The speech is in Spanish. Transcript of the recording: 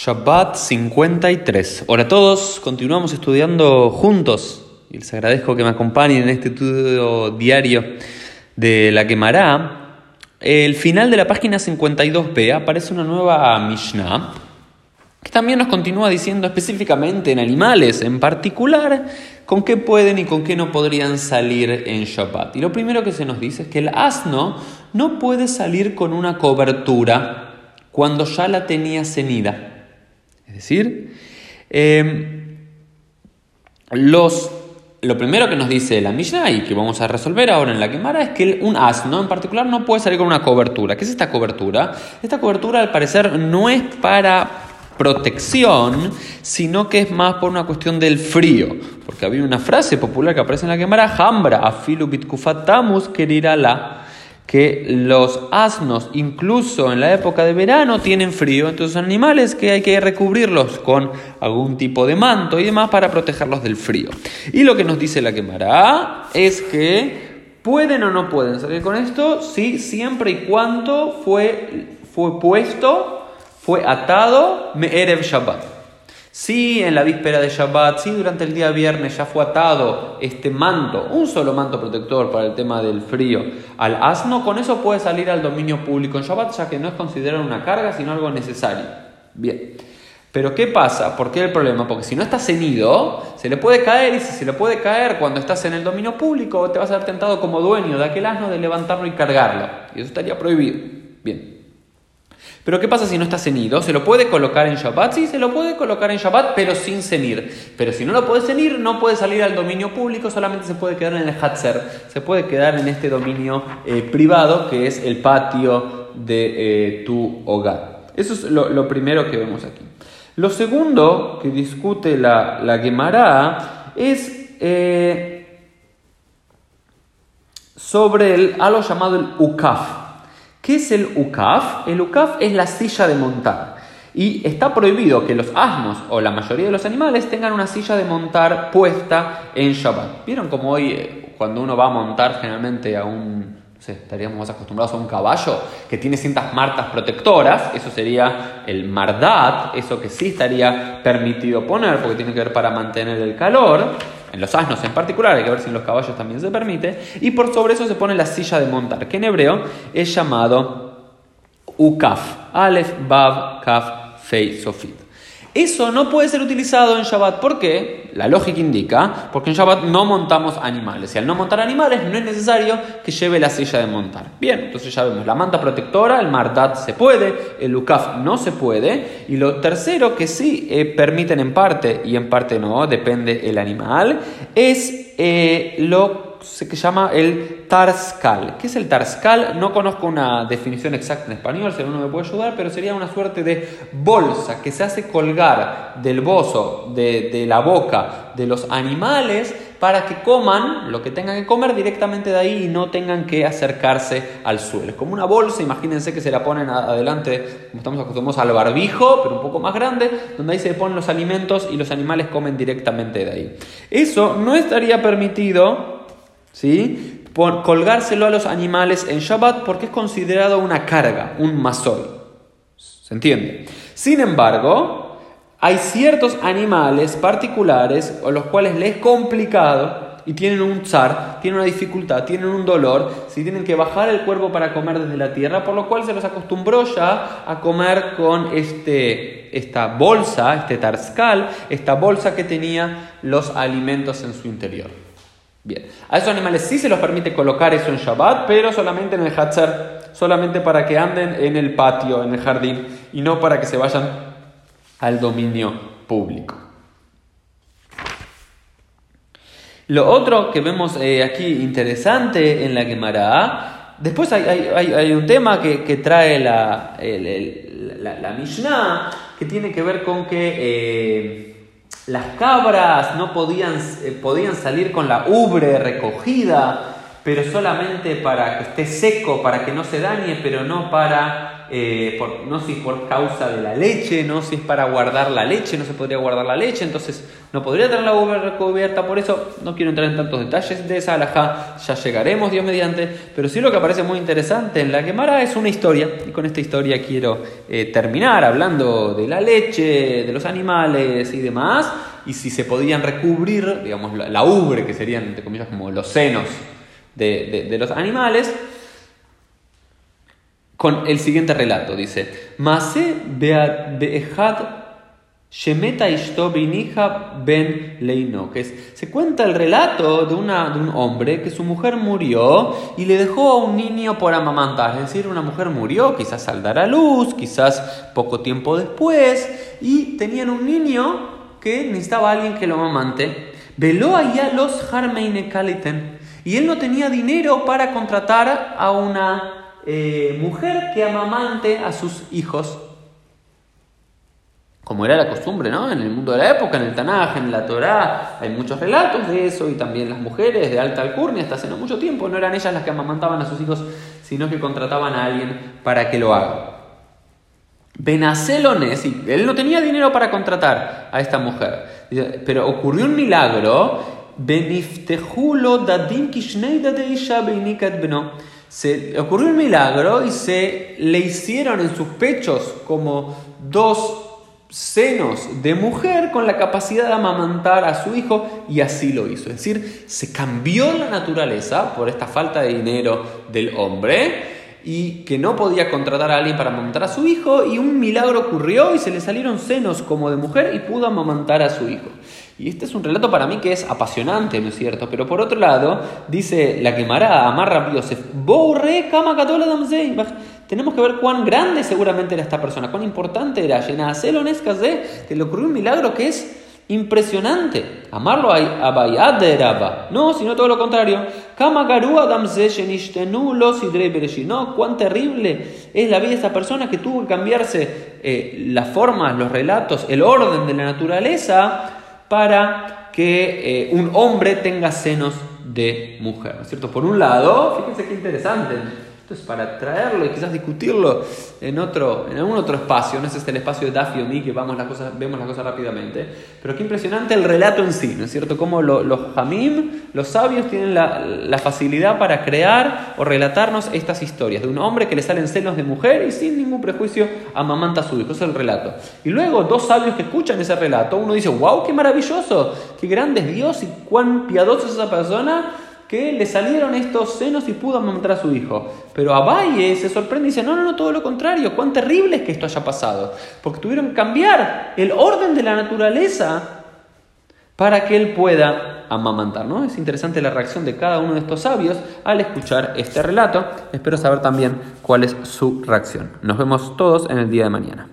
Shabbat 53. Hola a todos, continuamos estudiando juntos y les agradezco que me acompañen en este estudio diario de la Gemara. El final de la página 52b aparece una nueva Mishnah que también nos continúa diciendo específicamente en animales, en particular, con qué pueden y con qué no podrían salir en Shabbat. Y lo primero que se nos dice es que el asno no puede salir con una cobertura cuando ya la tenía cenida. Es decir, em, los, lo primero que nos dice la Mishnah y que vamos a resolver ahora en la quemara es que un asno en particular no puede salir con una cobertura. ¿Qué es esta cobertura? Esta cobertura al parecer no es para protección, sino que es más por una cuestión del frío. Porque había una frase popular que aparece en la quemara, Hambra, afilu bitkufatamus la que los asnos, incluso en la época de verano, tienen frío. Entonces son animales que hay que recubrirlos con algún tipo de manto y demás para protegerlos del frío. Y lo que nos dice la quemará es que pueden o no pueden salir con esto, sí, siempre y cuando fue, fue puesto, fue atado Me'erev Shabbat. Si en la víspera de Shabbat, si durante el día viernes ya fue atado este manto, un solo manto protector para el tema del frío, al asno, con eso puede salir al dominio público en Shabbat, ya que no es considerado una carga, sino algo necesario. Bien. Pero ¿qué pasa? ¿Por qué el problema? Porque si no está cenido, se le puede caer y si se le puede caer cuando estás en el dominio público, te vas a ser tentado como dueño de aquel asno de levantarlo y cargarlo. Y eso estaría prohibido. Bien. Pero ¿qué pasa si no está cenido? ¿Se lo puede colocar en Shabbat? Sí, se lo puede colocar en Shabbat, pero sin cenir. Pero si no lo puede cenir, no puede salir al dominio público, solamente se puede quedar en el Hatzer, se puede quedar en este dominio eh, privado que es el patio de eh, tu hogar. Eso es lo, primero que vemos aquí. Lo segundo que discute la, la Gemara es eh, sobre el, algo llamado el Ukaf. ¿Qué es el UCAF? El UCAF es la silla de montar. Y está prohibido que los asnos o la mayoría de los animales tengan una silla de montar puesta en Shabbat. ¿Vieron como hoy eh, cuando uno va a montar generalmente a un, estaríamos más acostumbrados a un caballo que tiene ciertas martas protectoras? Eso sería el mardat, eso que sí estaría permitido poner porque tiene que ver para mantener el calor en los asnos en particular, hay que ver si en los caballos también se permite, y por sobre eso se pone la silla de montar, que en hebreo es llamado ukaf, alef, bab, kaf, fei, sofit. Eso no puede ser utilizado en Shabbat. ¿Por qué? La lógica indica, porque en Shabbat no montamos animales. Y al no montar animales no es necesario que lleve la silla de montar. Bien, entonces ya vemos, la manta protectora, el mardat se puede, el ukaf no se puede. Y lo tercero que sí eh, permiten en parte y en parte no, depende el animal, es eh, lo se llama el tarscal. ¿Qué es el tarscal? No conozco una definición exacta en español, si alguno me puede ayudar, pero sería una suerte de bolsa que se hace colgar del bozo, de, la boca de los animales para que coman lo que tengan que comer directamente de ahí y no tengan que acercarse al suelo. Es como una bolsa, imagínense que se la ponen adelante, como estamos acostumbrados al barbijo, pero un poco más grande, donde ahí se ponen los alimentos y los animales comen directamente de ahí. Eso no estaría permitido ¿sí? Por colgárselo a los animales en Shabbat porque es considerado una carga, un masol. ¿Se entiende? Sin embargo, hay ciertos animales particulares o los cuales les es complicado y tienen un zar, tienen una dificultad, tienen un dolor, si tienen que bajar el cuerpo para comer desde la tierra, por lo cual se los acostumbró ya a comer con este, esta bolsa, este tarscal, esta bolsa que tenía los alimentos en su interior. A esos animales sí se los permite colocar eso en Shabbat, pero solamente en el Hatzer, solamente para que anden en el patio, en el jardín, y no para que se vayan al dominio público. Lo otro que vemos eh, aquí interesante en la Gemara, después hay, un tema que, trae la, la, Mishnah, que tiene que ver con que... Eh, las cabras no podían, eh, podían salir con la ubre recogida, pero solamente para que esté seco, para que no se dañe, pero no para eh, no sé si por causa de la leche, no si es para guardar la leche, no se podría guardar la leche, entonces no podría tener la uva cubierta, por eso no quiero entrar en tantos detalles de esa alajá, ya llegaremos Dios mediante, pero sí lo que aparece muy interesante en la Gemara es una historia, y con esta historia quiero eh, terminar hablando de la leche, de los animales y demás, y si se podían recubrir, digamos, la, ubre, que serían, entre comillas, como los senos de, de los animales, con el siguiente relato. Dice, Mase Shemeta ben Leino, se cuenta el relato de, una, de un hombre que su mujer murió y le dejó a un niño por amamantar, es decir, una mujer murió, quizás al dar a luz, quizás poco tiempo después, y tenían un niño que necesitaba a alguien que lo amamante. Veló allá los Harmeine y él no tenía dinero para contratar a una eh, mujer que amamante a sus hijos, como era la costumbre ¿no? en el mundo de la época, en el Tanaj, en la Torá, hay muchos relatos de eso y también las mujeres de alta alcurnia hasta hace no mucho tiempo no eran ellas las que amamantaban a sus hijos, sino que contrataban a alguien para que lo haga. Benacelones, y él no tenía dinero para contratar a esta mujer, pero ocurrió un milagro. Beniftejulo dadim beno se ocurrió un milagro y se le hicieron en sus pechos como dos senos de mujer con la capacidad de amamantar a su hijo y así lo hizo. Es decir, se cambió la naturaleza por esta falta de dinero del hombre y que no podía contratar a alguien para amamantar a su hijo y un milagro ocurrió y se le salieron senos como de mujer y pudo amamantar a su hijo. Y este es un relato para mí que es apasionante, ¿no es cierto? Pero por otro lado, dice la quemará Amar Yosef, tenemos que ver cuán grande seguramente era esta persona, cuán importante era. que le ocurrió un milagro que es impresionante. Amarlo a de Raba. No, sino todo lo contrario. No, cuán terrible es la vida de esta persona que tuvo que cambiarse eh, las formas, los relatos, el orden de la naturaleza para que eh, un hombre tenga senos de mujer. ¿no es cierto? Por un lado, fíjense qué interesante entonces, para traerlo y quizás discutirlo en, otro, en algún otro espacio, no es el espacio de Daffy o mí, que vamos las cosas, vemos las cosas rápidamente, pero qué impresionante el relato en sí, ¿no es cierto? Cómo los jamim, los sabios, tienen la, facilidad para crear o relatarnos estas historias de un hombre que le salen senos de mujer y sin ningún prejuicio amamanta a su hijo. Es el relato. Y luego, dos sabios que escuchan ese relato, uno dice, wow, qué maravilloso, qué grande es Dios y cuán piadoso es esa persona que le salieron estos senos y pudo amamantar a su hijo. Pero Abaye se sorprende y dice, no, no, no, todo lo contrario, cuán terrible es que esto haya pasado. Porque tuvieron que cambiar el orden de la naturaleza para que él pueda amamantar. ¿no? Es interesante la reacción de cada uno de estos sabios al escuchar este relato. Espero saber también cuál es su reacción. Nos vemos todos en el día de mañana.